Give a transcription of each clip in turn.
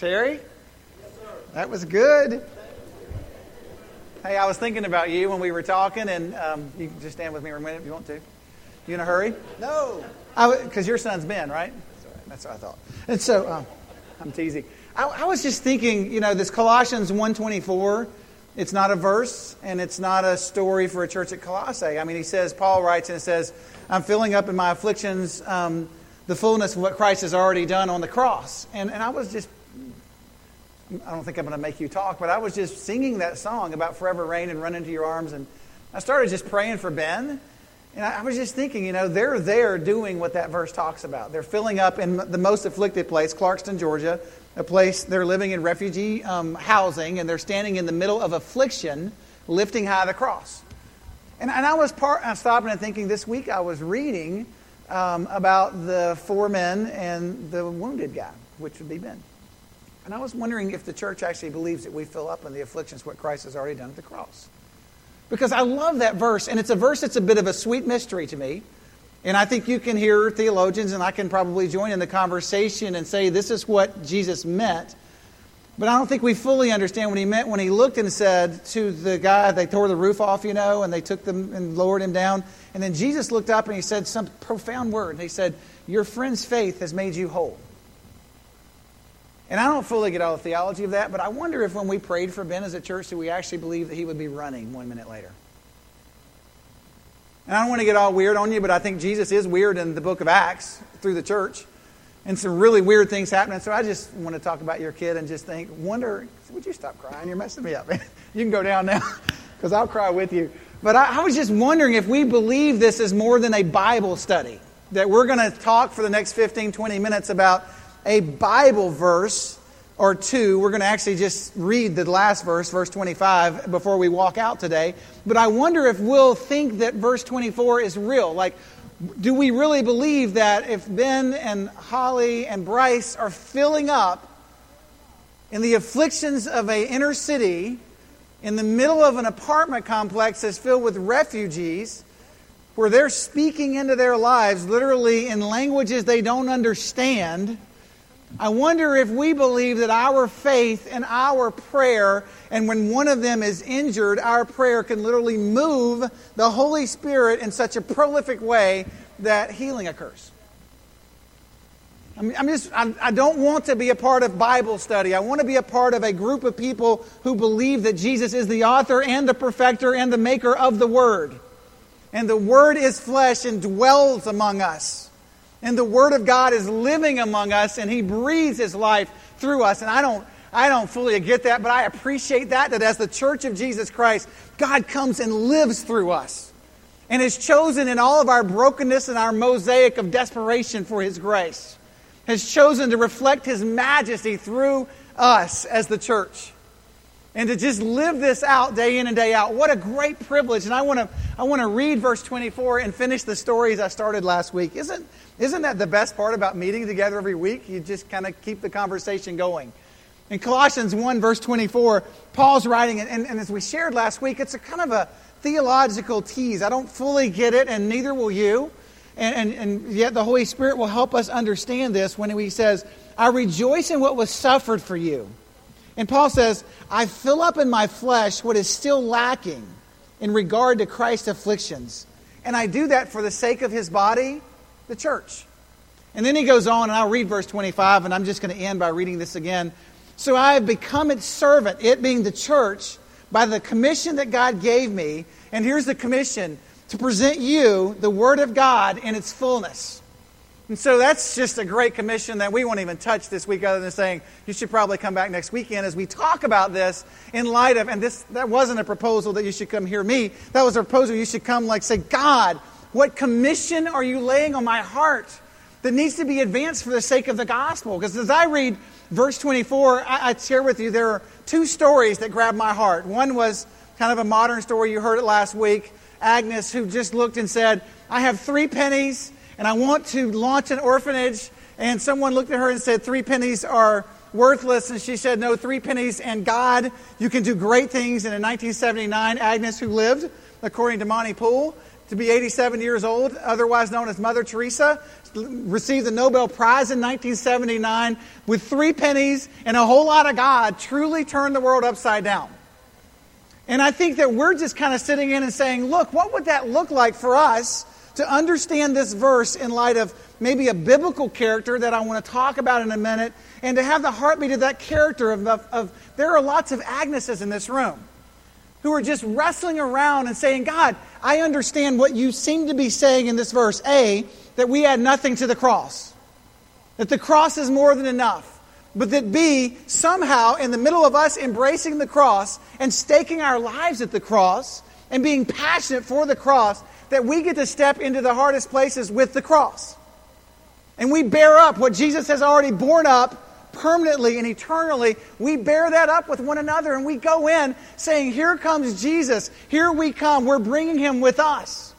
Terry? That was good. Hey, I was thinking about you when we were talking, and um, you can just stand with me for a minute if you want to. You in a hurry? No. Because your son's Ben, right? That's what I thought. And so, um, I'm teasing. I, I was just thinking, you know, this Colossians 124, it's not a verse, and it's not a story for a church at Colossae. I mean, he says, Paul writes, and it says, I'm filling up in my afflictions um, the fullness of what Christ has already done on the cross. And, and I was just I don't think I'm going to make you talk, but I was just singing that song about forever reign and run into your arms. And I started just praying for Ben. And I was just thinking, you know, they're there doing what that verse talks about. They're filling up in the most afflicted place, Clarkston, Georgia, a place they're living in refugee um, housing, and they're standing in the middle of affliction, lifting high the cross. And, and I was part, I stopping and thinking this week I was reading um, about the four men and the wounded guy, which would be Ben. And I was wondering if the church actually believes that we fill up in the afflictions what Christ has already done at the cross. Because I love that verse, and it's a verse that's a bit of a sweet mystery to me. And I think you can hear theologians, and I can probably join in the conversation and say this is what Jesus meant. But I don't think we fully understand what he meant when he looked and said to the guy, they tore the roof off, you know, and they took them and lowered him down. And then Jesus looked up and he said some profound word. He said, Your friend's faith has made you whole. And I don't fully get all the theology of that, but I wonder if when we prayed for Ben as a church, did we actually believe that he would be running one minute later? And I don't want to get all weird on you, but I think Jesus is weird in the book of Acts through the church. And some really weird things happening. So I just want to talk about your kid and just think, wonder, would you stop crying? You're messing me up, man. You can go down now because I'll cry with you. But I, I was just wondering if we believe this is more than a Bible study, that we're going to talk for the next 15, 20 minutes about a Bible verse or two. We're going to actually just read the last verse, verse 25, before we walk out today. But I wonder if we'll think that verse 24 is real. Like, do we really believe that if Ben and Holly and Bryce are filling up in the afflictions of an inner city, in the middle of an apartment complex that's filled with refugees, where they're speaking into their lives literally in languages they don't understand? I wonder if we believe that our faith and our prayer, and when one of them is injured, our prayer can literally move the Holy Spirit in such a prolific way that healing occurs. I'm, just, I don't want to be a part of Bible study. I want to be a part of a group of people who believe that Jesus is the author and the perfecter and the maker of the Word. And the Word is flesh and dwells among us. And the Word of God is living among us, and He breathes His life through us. And I don't, I don't fully get that, but I appreciate that, that as the church of Jesus Christ, God comes and lives through us and is chosen in all of our brokenness and our mosaic of desperation for His grace, has chosen to reflect His majesty through us as the church and to just live this out day in and day out. What a great privilege. And I want to I want to read verse 24 and finish the stories I started last week. Isn't isn't that the best part about meeting together every week? You just kind of keep the conversation going. In Colossians 1 verse 24, Paul's writing and, and as we shared last week, it's a kind of a theological tease. I don't fully get it and neither will you. And, and, and yet the Holy Spirit will help us understand this when he says, I rejoice in what was suffered for you and Paul says, I fill up in my flesh what is still lacking in regard to Christ's afflictions. And I do that for the sake of his body, the church. And then he goes on, and I'll read verse 25, and I'm just going to end by reading this again. So I have become its servant, it being the church, by the commission that God gave me. And here's the commission to present you the Word of God in its fullness. And so that's just a great commission that we won't even touch this week, other than saying you should probably come back next weekend as we talk about this in light of, and this that wasn't a proposal that you should come hear me. That was a proposal you should come like say, God, what commission are you laying on my heart that needs to be advanced for the sake of the gospel? Because as I read verse 24, I, I share with you there are two stories that grabbed my heart. One was kind of a modern story, you heard it last week. Agnes, who just looked and said, I have three pennies and I want to launch an orphanage. And someone looked at her and said, Three pennies are worthless. And she said, No, three pennies and God, you can do great things. And in 1979, Agnes, who lived, according to Monty Poole, to be 87 years old, otherwise known as Mother Teresa, received the Nobel Prize in 1979 with three pennies and a whole lot of God, truly turned the world upside down. And I think that we're just kind of sitting in and saying, look, what would that look like for us to understand this verse in light of maybe a biblical character that I want to talk about in a minute, and to have the heartbeat of that character of, of, of there are lots of Agneses in this room who are just wrestling around and saying, God, I understand what you seem to be saying in this verse. A, that we add nothing to the cross, that the cross is more than enough. But that B, somehow, in the middle of us embracing the cross and staking our lives at the cross and being passionate for the cross, that we get to step into the hardest places with the cross. And we bear up what Jesus has already borne up permanently and eternally, we bear that up with one another and we go in saying, Here comes Jesus. Here we come. We're bringing him with us.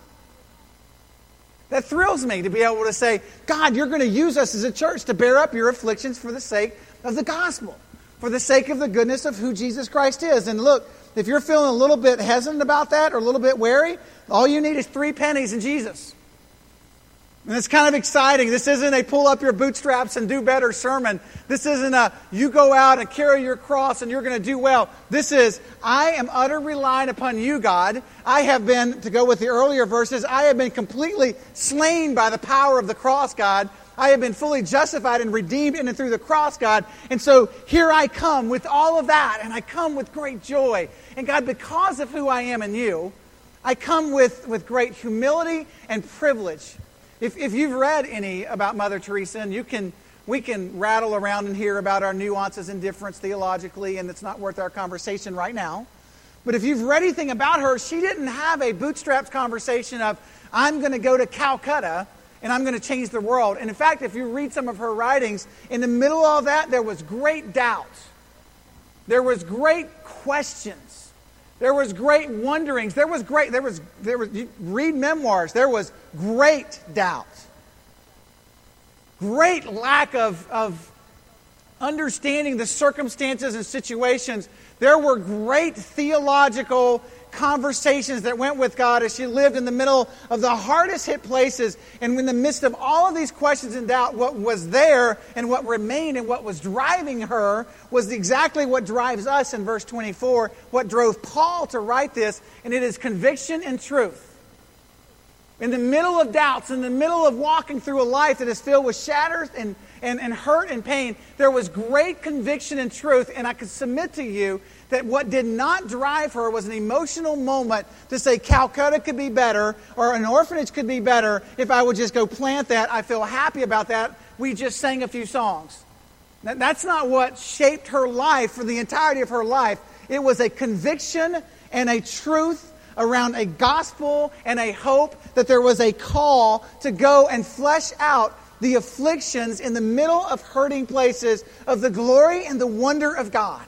That thrills me to be able to say, God, you're going to use us as a church to bear up your afflictions for the sake of the gospel, for the sake of the goodness of who Jesus Christ is. And look, if you're feeling a little bit hesitant about that or a little bit wary, all you need is three pennies in Jesus. And it's kind of exciting. This isn't a pull up your bootstraps and do better sermon. This isn't a you go out and carry your cross and you're going to do well. This is I am utter reliant upon you, God. I have been, to go with the earlier verses, I have been completely slain by the power of the cross, God. I have been fully justified and redeemed in and through the cross, God. And so here I come with all of that, and I come with great joy. And God, because of who I am in you, I come with, with great humility and privilege if, if you've read any about Mother Teresa, and you can, we can rattle around and hear about our nuances and difference theologically, and it's not worth our conversation right now. But if you've read anything about her, she didn't have a bootstraps conversation of, I'm going to go to Calcutta and I'm going to change the world. And in fact, if you read some of her writings, in the middle of all that, there was great doubt. There was great questions. There was great wonderings. There was great, there was, there was, read memoirs. There was great doubt. Great lack of, of understanding the circumstances and situations. There were great theological conversations that went with God as she lived in the middle of the hardest hit places. And in the midst of all of these questions and doubt, what was there and what remained and what was driving her was exactly what drives us in verse 24, what drove Paul to write this, and it is conviction and truth. In the middle of doubts, in the middle of walking through a life that is filled with shatters and, and, and hurt and pain, there was great conviction and truth. And I can submit to you that what did not drive her was an emotional moment to say Calcutta could be better or an orphanage could be better if I would just go plant that. I feel happy about that. We just sang a few songs. That's not what shaped her life for the entirety of her life. It was a conviction and a truth around a gospel and a hope that there was a call to go and flesh out the afflictions in the middle of hurting places of the glory and the wonder of God.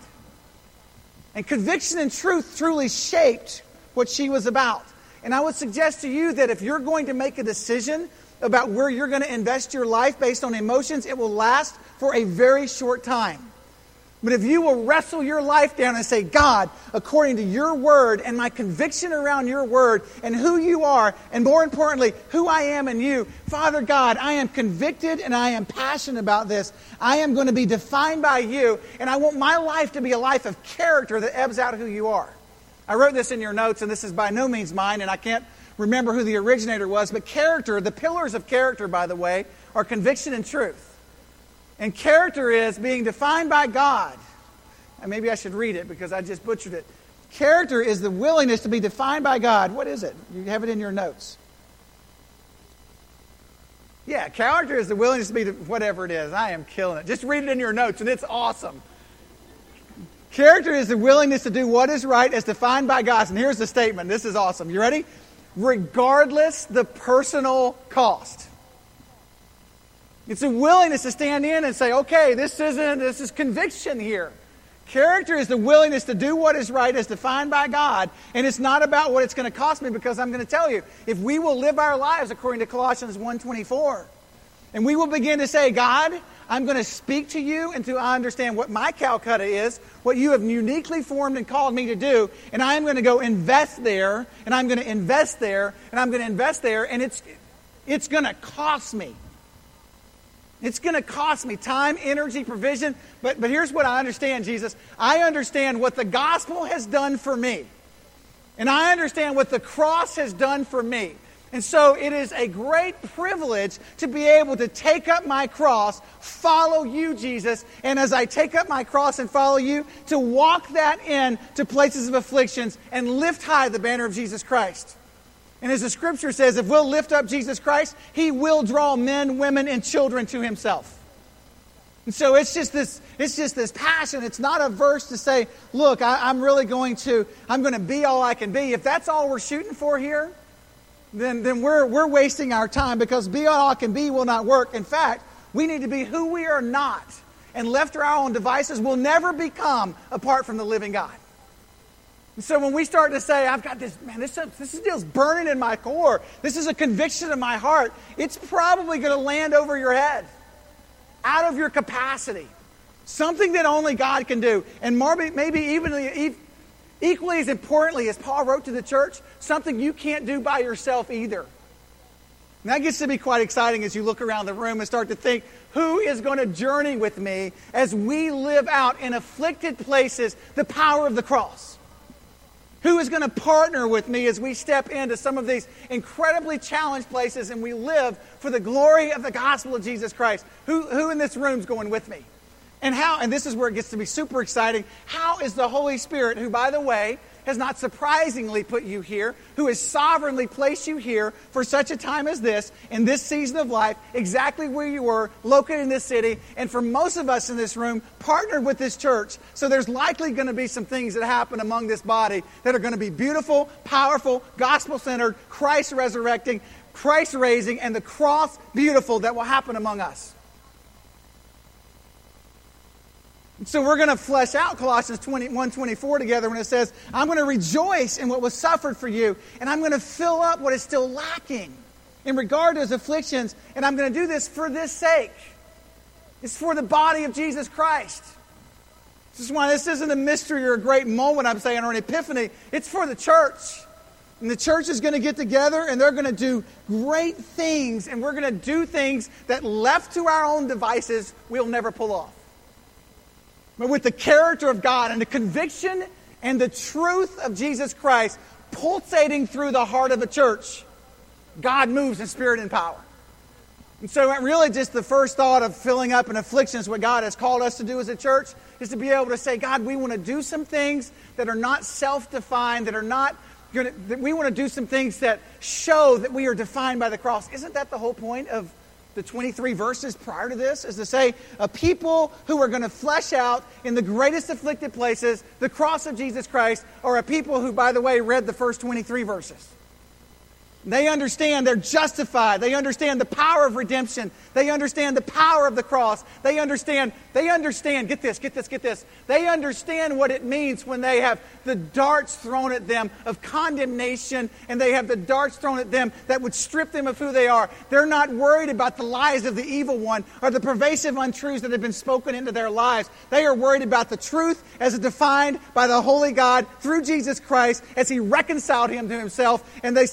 And conviction and truth truly shaped what she was about. And I would suggest to you that if you're going to make a decision about where you're going to invest your life based on emotions, it will last for a very short time. But if you will wrestle your life down and say, God, according to your word and my conviction around your word and who you are, and more importantly, who I am in you, Father God, I am convicted and I am passionate about this. I am going to be defined by you, and I want my life to be a life of character that ebbs out who you are. I wrote this in your notes, and this is by no means mine, and I can't remember who the originator was, but character, the pillars of character, by the way, are conviction and truth. And character is being defined by God. And maybe I should read it because I just butchered it. Character is the willingness to be defined by God. What is it? You have it in your notes. Yeah, character is the willingness to be whatever it is. I am killing it. Just read it in your notes, and it's awesome. Character is the willingness to do what is right as defined by God. And here's the statement. This is awesome. You ready? Regardless the personal cost. It's a willingness to stand in and say, okay, this isn't, this is conviction here. Character is the willingness to do what is right as defined by God, and it's not about what it's going to cost me because I'm going to tell you, if we will live our lives according to Colossians 1:24, and we will begin to say, God, I'm going to speak to you until I understand what my Calcutta is, what you have uniquely formed and called me to do, and I am going to go invest there, and I'm going to invest there, and I'm going to invest there, and it's, it's going to cost me. It's going to cost me time, energy, provision. But, but here's what I understand, Jesus. I understand what the gospel has done for me. And I understand what the cross has done for me. And so it is a great privilege to be able to take up my cross, follow you, Jesus, and as I take up my cross and follow you, to walk that in to places of afflictions and lift high the banner of Jesus Christ. And as the scripture says, if we'll lift up Jesus Christ, he will draw men, women, and children to himself. And so it's just this, it's just this passion. It's not a verse to say, look, I, am really going to, I'm going to be all I can be. If that's all we're shooting for here, then, then we're, we're wasting our time because be all I can be will not work. In fact, we need to be who we are not. And left to our own devices, will never become apart from the living God. And so when we start to say, I've got this, man, this, this deal's burning in my core, this is a conviction in my heart, it's probably going to land over your head, out of your capacity. Something that only God can do. And maybe even equally as importantly, as Paul wrote to the church, something you can't do by yourself either. And that gets to be quite exciting as you look around the room and start to think, who is going to journey with me as we live out in afflicted places the power of the cross? Who is going to partner with me as we step into some of these incredibly challenged places and we live for the glory of the gospel of Jesus Christ? Who, who in this room is going with me? And how, and this is where it gets to be super exciting, how is the Holy Spirit, who, by the way, has not surprisingly put you here, who has sovereignly placed you here for such a time as this, in this season of life, exactly where you were, located in this city, and for most of us in this room, partnered with this church. So there's likely going to be some things that happen among this body that are going to be beautiful, powerful, gospel centered, Christ resurrecting, Christ raising, and the cross beautiful that will happen among us. So we're going to flesh out Colossians 21 24 together when it says, I'm going to rejoice in what was suffered for you, and I'm going to fill up what is still lacking in regard to his afflictions, and I'm going to do this for this sake. It's for the body of Jesus Christ. This is why this isn't a mystery or a great moment, I'm saying, or an epiphany. It's for the church. And the church is going to get together and they're going to do great things, and we're going to do things that left to our own devices, we'll never pull off but with the character of God and the conviction and the truth of Jesus Christ pulsating through the heart of a church, God moves in spirit and power. And so, really, just the first thought of filling up an affliction is what God has called us to do as a church is to be able to say, God, we want to do some things that are not self defined, that are not going to, we want to do some things that show that we are defined by the cross. Isn't that the whole point of the 23 verses prior to this is to say a people who are going to flesh out in the greatest afflicted places the cross of Jesus Christ are a people who, by the way, read the first 23 verses. They understand they're justified. They understand the power of redemption. They understand the power of the cross. They understand, they understand, get this, get this, get this. They understand what it means when they have the darts thrown at them of condemnation and they have the darts thrown at them that would strip them of who they are. They're not worried about the lies of the evil one or the pervasive untruths that have been spoken into their lives. They are worried about the truth as defined by the Holy God through Jesus Christ as He reconciled Him to Himself. And they,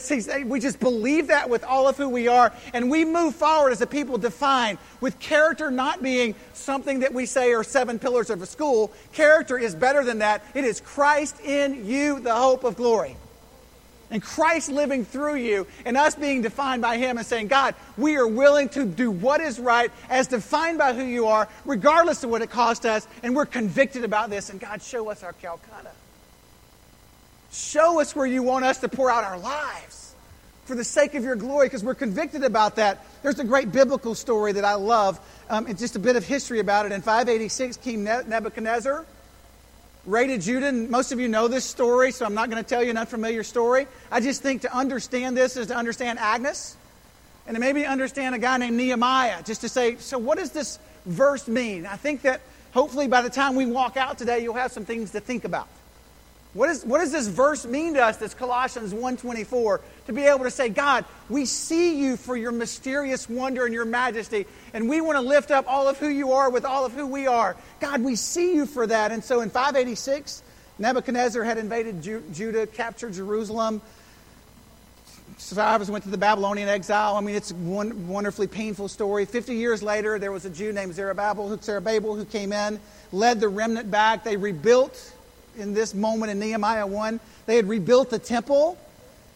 we just believe that with all of who we are, and we move forward as a people defined with character not being something that we say are seven pillars of a school. Character is better than that. It is Christ in you, the hope of glory. And Christ living through you, and us being defined by Him and saying, God, we are willing to do what is right as defined by who you are, regardless of what it cost us, and we're convicted about this. And God, show us our Calcutta. Show us where you want us to pour out our lives for the sake of your glory because we're convicted about that. There's a great biblical story that I love. Um, it's just a bit of history about it. In 586, King Nebuchadnezzar raided Judah. And most of you know this story, so I'm not going to tell you an unfamiliar story. I just think to understand this is to understand Agnes and to maybe understand a guy named Nehemiah, just to say, so what does this verse mean? I think that hopefully by the time we walk out today, you'll have some things to think about. What, is, what does this verse mean to us, this Colossians 1.24, to be able to say, God, we see you for your mysterious wonder and your majesty, and we want to lift up all of who you are with all of who we are. God, we see you for that. And so in 586, Nebuchadnezzar had invaded Ju- Judah, captured Jerusalem. Survivors went to the Babylonian exile. I mean, it's a one, wonderfully painful story. Fifty years later, there was a Jew named Zerubbabel Zerubbabel who came in, led the remnant back. They rebuilt in this moment in Nehemiah 1. They had rebuilt the temple.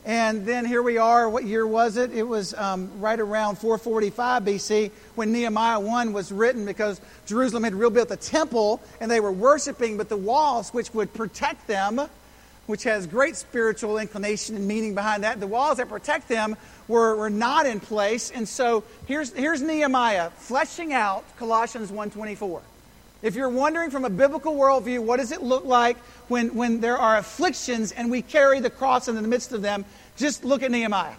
And then here we are. What year was it? It was um, right around 445 BC when Nehemiah 1 was written because Jerusalem had rebuilt the temple and they were worshiping, but the walls, which would protect them, which has great spiritual inclination and meaning behind that, the walls that protect them were, were not in place. And so here's, here's Nehemiah fleshing out Colossians 1.24. If you're wondering from a biblical worldview, what does it look like when, when there are afflictions and we carry the cross in the midst of them, just look at Nehemiah.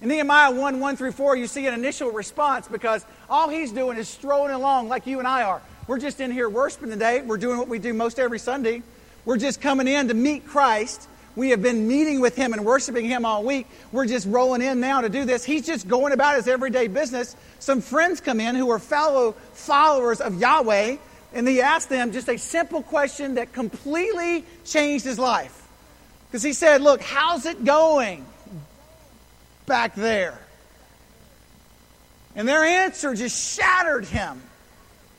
In Nehemiah 1 1 through 4, you see an initial response because all he's doing is strolling along like you and I are. We're just in here worshiping today. We're doing what we do most every Sunday. We're just coming in to meet Christ. We have been meeting with him and worshiping him all week. We're just rolling in now to do this. He's just going about his everyday business. Some friends come in who are fellow followers of Yahweh and he asked them just a simple question that completely changed his life. Because he said, Look, how's it going back there? And their answer just shattered him.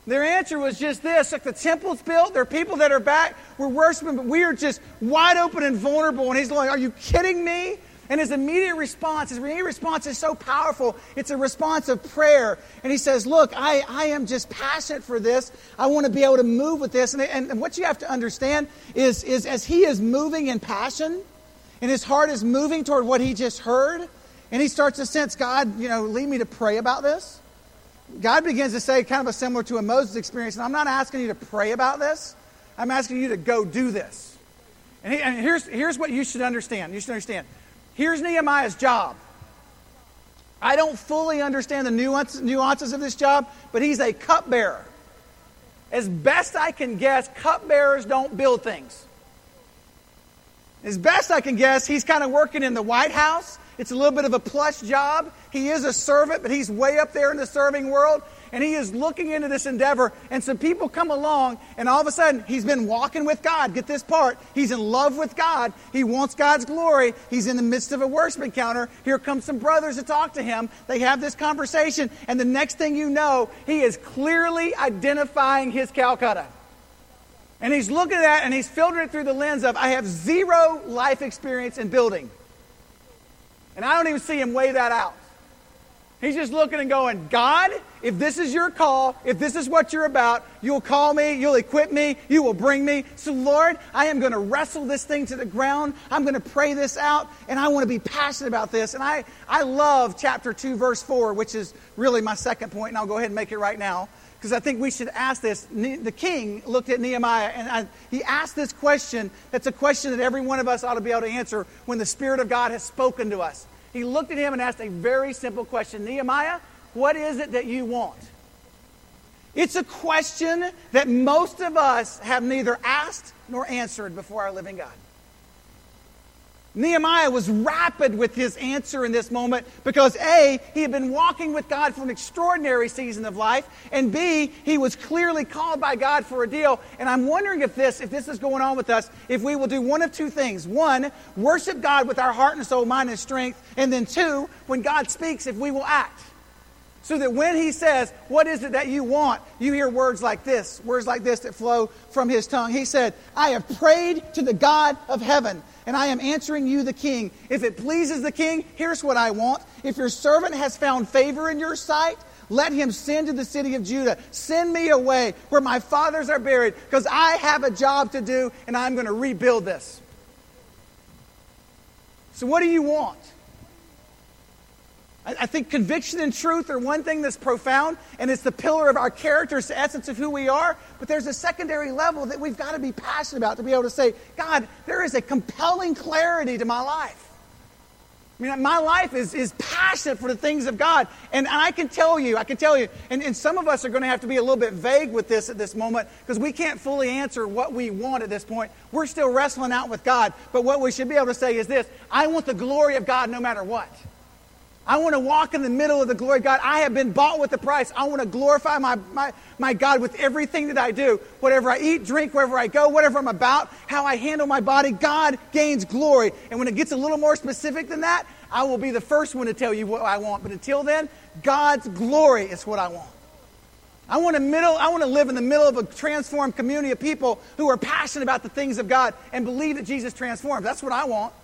Their answer was just this like the temple's built, there are people that are back, we're worshiping, but we are just wide open and vulnerable. And he's like, Are you kidding me? And his immediate response, his immediate response is so powerful. It's a response of prayer. And he says, Look, I, I am just passionate for this. I want to be able to move with this. And, and, what you have to understand is, is as he is moving in passion, and his heart is moving toward what he just heard, and he starts to sense, God, you know, lead me to pray about this. God begins to say, kind of a similar to a Moses experience, and I'm not asking you to pray about this. I'm asking you to go do this. And, he, and here's, here's what you should understand. You should understand Here's Nehemiah's job. I don't fully understand the nuances of this job, but he's a cupbearer. As best I can guess, cupbearers don't build things. As best I can guess, he's kind of working in the White House. It's a little bit of a plush job. He is a servant, but he's way up there in the serving world and he is looking into this endeavor. And some people come along, and all of a sudden, he's been walking with God. Get this part. He's in love with God. He wants God's glory. He's in the midst of a worship encounter. Here come some brothers to talk to him. They have this conversation, and the next thing you know, he is clearly identifying his Calcutta. And he's looking at that and he's filtering it through the lens of, I have zero life experience in building. And I don't even see him weigh that out. He's just looking and going, God, if this is your call, if this is what you're about, you'll call me, you'll equip me, you will bring me. So, Lord, I am going to wrestle this thing to the ground. I'm going to pray this out, and I want to be passionate about this. And I, I love chapter 2, verse 4, which is really my second point, and I'll go ahead and make it right now. Because I think we should ask this. The king looked at Nehemiah and I, he asked this question. That's a question that every one of us ought to be able to answer when the Spirit of God has spoken to us he looked at him and asked a very simple question Nehemiah, what is it that you want? It's a question that most of us have neither asked nor answered before our living God. Nehemiah was rapid with his answer in this moment because A, he had been walking with God for an extraordinary season of life, and B, he was clearly called by God for a deal. And I'm wondering if this, if this is going on with us, if we will do one of two things. One, worship God with our heart and soul, mind and strength, and then two, when God speaks, if we will act. So that when he says, What is it that you want? you hear words like this, words like this that flow from his tongue. He said, I have prayed to the God of heaven and I am answering you, the king. If it pleases the king, here's what I want. If your servant has found favor in your sight, let him send to the city of Judah. Send me away where my fathers are buried, because I have a job to do and I'm going to rebuild this. So, what do you want? I think conviction and truth are one thing that's profound, and it's the pillar of our character, it's the essence of who we are. But there's a secondary level that we've got to be passionate about to be able to say, God, there is a compelling clarity to my life. I mean, my life is, is passionate for the things of God. And I can tell you, I can tell you, and, and some of us are going to have to be a little bit vague with this at this moment because we can't fully answer what we want at this point. We're still wrestling out with God. But what we should be able to say is this I want the glory of God no matter what. I want to walk in the middle of the glory God. I have been bought with the price. I want to glorify my, my, my God with everything that I do. Whatever I eat, drink, wherever I go, whatever I'm about, how I handle my body, God gains glory. And when it gets a little more specific than that, I will be the first one to tell you what I want. But until then, God's glory is what I want. I want to middle, I want to live in the middle of a transformed community of people who are passionate about the things of God and believe that Jesus transforms. That's what I want.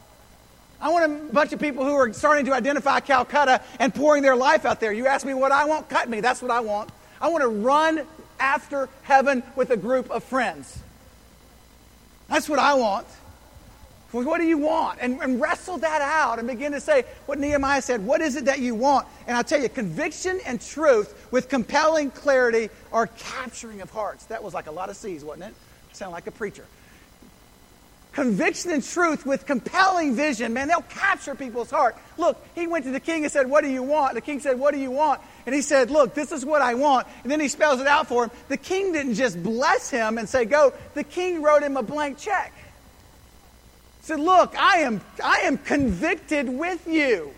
I want a bunch of people who are starting to identify Calcutta and pouring their life out there. You ask me what I want, cut me. That's what I want. I want to run after heaven with a group of friends. That's what I want. What do you want? And, and, wrestle that out and begin to say what Nehemiah said. What is it that you want? And I'll tell you, conviction and truth with compelling clarity are capturing of hearts. That was like a lot of C's, wasn't it? Sound like a preacher conviction and truth with compelling vision, man, they'll capture people's heart. Look, he went to the king and said, What do you want? The king said, What do you want? And he said, Look, this is what I want. And then he spells it out for him. The king didn't just bless him and say, Go. The king wrote him a blank check. He said, Look, I am, I am convicted with you.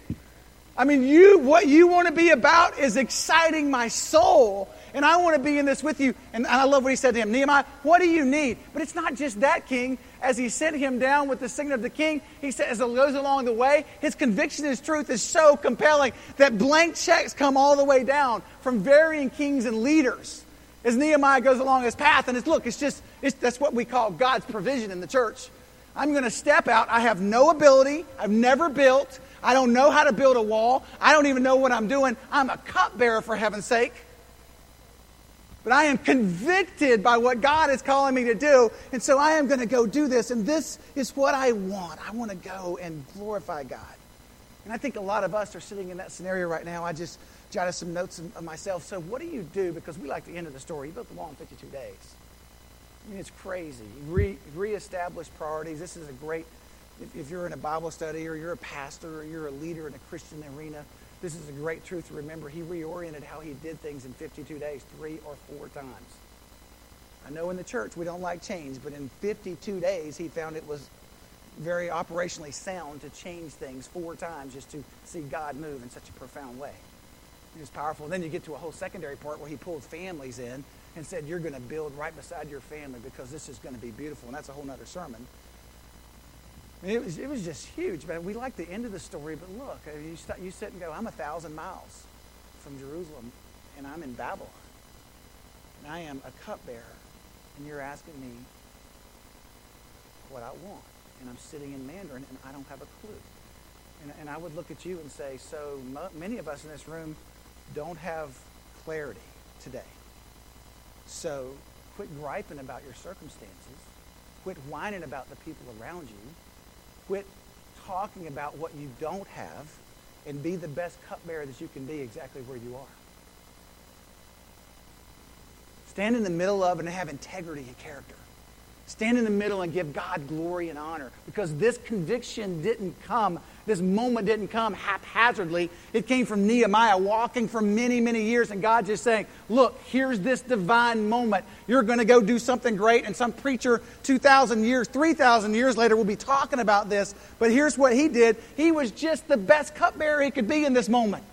I mean, you, what you want to be about is exciting my soul and I want to be in this with you. And I love what he said to him Nehemiah, what do you need? But it's not just that, king. As he sent him down with the signet of the king, he said, as it goes along the way, his conviction his truth is so compelling that blank checks come all the way down from varying kings and leaders as Nehemiah goes along his path. And it's, look, it's just, it's, that's what we call God's provision in the church. I'm going to step out. I have no ability. I've never built. I don't know how to build a wall. I don't even know what I'm doing. I'm a cupbearer, for heaven's sake. But I am convicted by what God is calling me to do. And so I am going to go do this. And this is what I want. I want to go and glorify God. And I think a lot of us are sitting in that scenario right now. I just jotted some notes of myself. So, what do you do? Because we like the end of the story. You built the wall in 52 days. I mean, it's crazy. Re- reestablish priorities. This is a great, if, if you're in a Bible study or you're a pastor or you're a leader in a Christian arena, this is a great truth to remember. He reoriented how he did things in 52 days, three or four times. I know in the church we don't like change, but in 52 days he found it was very operationally sound to change things four times just to see God move in such a profound way. It was powerful. And then you get to a whole secondary part where he pulled families in and said, You're going to build right beside your family because this is going to be beautiful. And that's a whole other sermon. It was, it was just huge, man. We like the end of the story, but look, you, st- you sit and go, I'm a thousand miles from Jerusalem, and I'm in Babylon. And I am a cupbearer, and you're asking me what I want. And I'm sitting in Mandarin, and I don't have a clue. And, and I would look at you and say, so many of us in this room don't have clarity today. So quit griping about your circumstances. Quit whining about the people around you Quit talking about what you don't have and be the best cupbearer that you can be exactly where you are. Stand in the middle of and have integrity and character. Stand in the middle and give God glory and honor because this conviction didn't come, this moment didn't come haphazardly. It came from Nehemiah walking for many, many years and God just saying, Look, here's this divine moment. You're going to go do something great. And some preacher 2,000 years, 3,000 years later will be talking about this. But here's what he did he was just the best cupbearer he could be in this moment.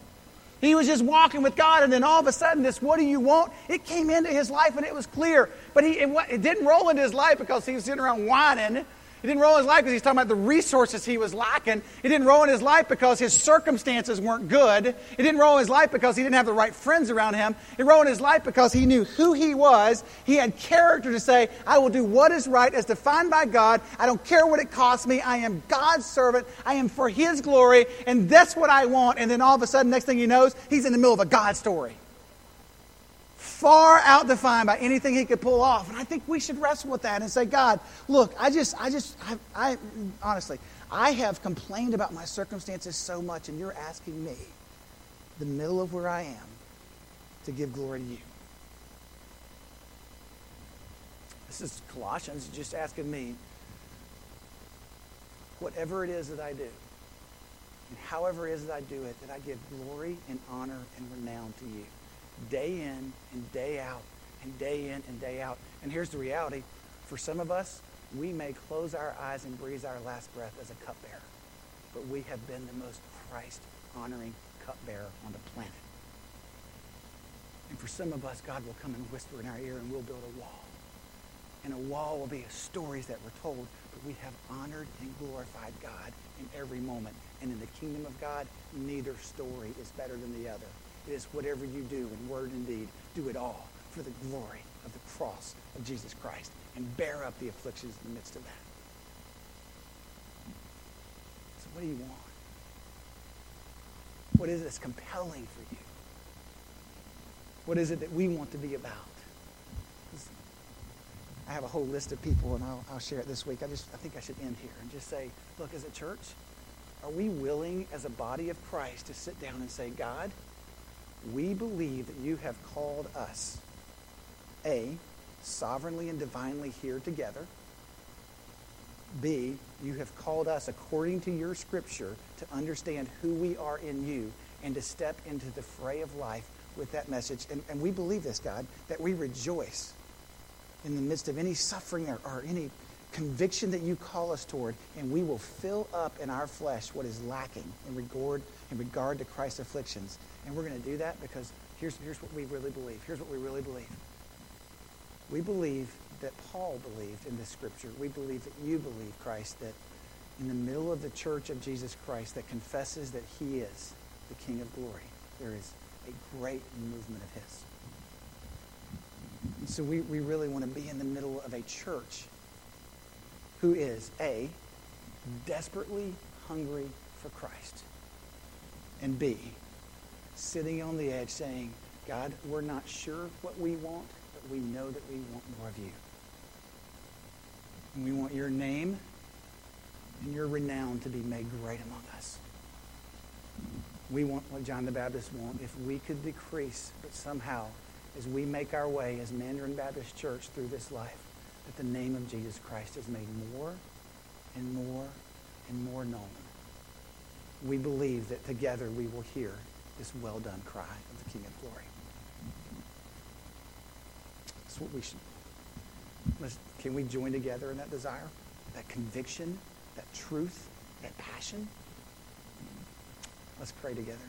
He was just walking with God, and then all of a sudden, this "What do you want?" It came into his life, and it was clear. But he, it, it didn't roll into his life because he was sitting around whining. It didn't roll in his life because he's talking about the resources he was lacking. It didn't roll in his life because his circumstances weren't good. It didn't roll in his life because he didn't have the right friends around him. It rolled in his life because he knew who he was. He had character to say, I will do what is right as defined by God. I don't care what it costs me. I am God's servant. I am for his glory. And that's what I want. And then all of a sudden, next thing he knows, he's in the middle of a God story far out defined by anything he could pull off. And I think we should wrestle with that and say, God, look, I just, I just, I, I honestly, I have complained about my circumstances so much, and you're asking me, the middle of where I am, to give glory to you. This is Colossians just asking me, whatever it is that I do, And however it is that I do it, that I give glory and honor and renown to you. Day in and day out and day in and day out. And here's the reality. For some of us, we may close our eyes and breathe our last breath as a cupbearer. But we have been the most Christ-honoring cupbearer on the planet. And for some of us, God will come and whisper in our ear and we'll build a wall. And a wall will be a stories that were told, but we have honored and glorified God in every moment. And in the kingdom of God, neither story is better than the other. It is whatever you do in word and deed, do it all for the glory of the cross of Jesus Christ and bear up the afflictions in the midst of that. So what do you want? What is this compelling for you? What is it that we want to be about? I have a whole list of people, and I'll, I'll share it this week. I just I think I should end here and just say, look, as a church, are we willing as a body of Christ to sit down and say, God, we believe that you have called us, A, sovereignly and divinely here together. B, you have called us according to your scripture to understand who we are in you and to step into the fray of life with that message. And, and we believe this, God, that we rejoice in the midst of any suffering or, or any conviction that you call us toward, and we will fill up in our flesh what is lacking in regard, in regard to Christ's afflictions. And we're going to do that because here's, here's what we really believe. Here's what we really believe. We believe that Paul believed in this scripture. We believe that you believe, Christ, that in the middle of the church of Jesus Christ that confesses that he is the King of glory, there is a great movement of his. And so we, we really want to be in the middle of a church who is, A, desperately hungry for Christ, and B, sitting on the edge saying, God, we're not sure what we want, but we know that we want more of you. And we want your name and your renown to be made great among us. We want what John the Baptist wanted. If we could decrease, but somehow, as we make our way as Mandarin Baptist Church through this life, that the name of Jesus Christ is made more and more and more known. We believe that together we will hear this well done cry of the King of Glory. That's what we should. Can we join together in that desire, that conviction, that truth, that passion? Let's pray together.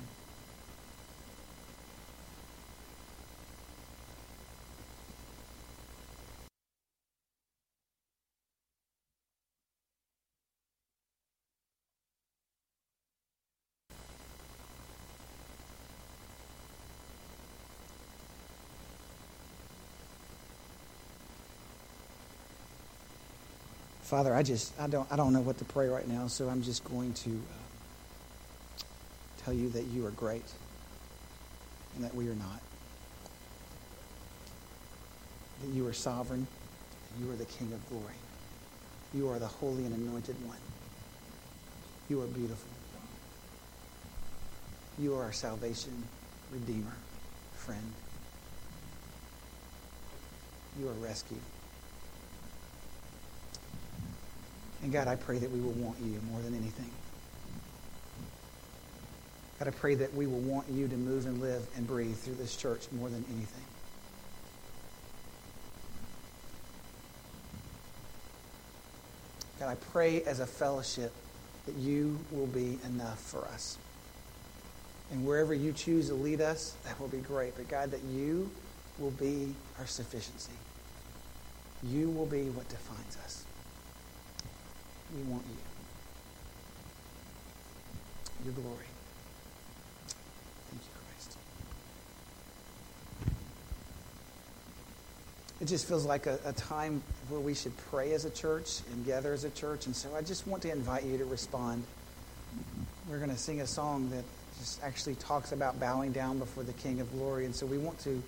Father, I just I don't I don't know what to pray right now, so I'm just going to uh, tell you that you are great and that we are not. That you are sovereign, you are the King of glory. You are the holy and anointed one. You are beautiful. You are our salvation, redeemer, friend. You are rescue. And God, I pray that we will want you more than anything. God, I pray that we will want you to move and live and breathe through this church more than anything. God, I pray as a fellowship that you will be enough for us. And wherever you choose to lead us, that will be great. But God, that you will be our sufficiency. You will be what defines us. We want you. Your glory. Thank you, Christ. It just feels like a, a, time where we should pray as a church and gather as a church. And so I just want to invite you to respond. We're going to sing a song that just actually talks about bowing down before the King of Glory. And so we want to,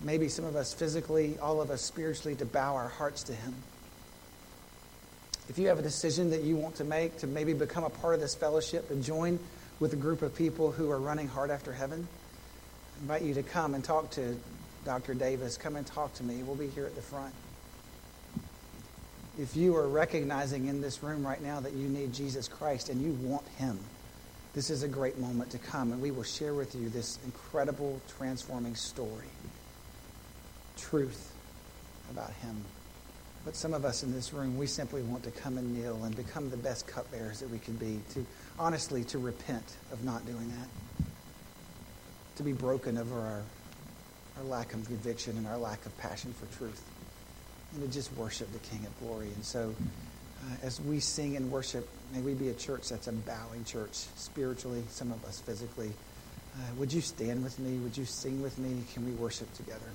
maybe some of us physically, all of us spiritually, to bow our hearts to Him. If you have a decision that you want to make to maybe become a part of this fellowship, and join with a group of people who are running hard after heaven, I invite you to come and talk to Dr. Davis. Come and talk to me. We'll be here at the front. If you are recognizing in this room right now that you need Jesus Christ and you want Him, this is a great moment to come, and we will share with you this incredible, transforming story. Truth about Him. But some of us in this room, we simply want to come and kneel and become the best cupbearers that we can be, to honestly, to repent of not doing that, to be broken over our, our lack of conviction and our lack of passion for truth, and to just worship the King of glory. And so, uh, as we sing and worship, may we be a church that's a bowing church, spiritually, some of us physically. Uh, would you stand with me? Would you sing with me? Can we worship together?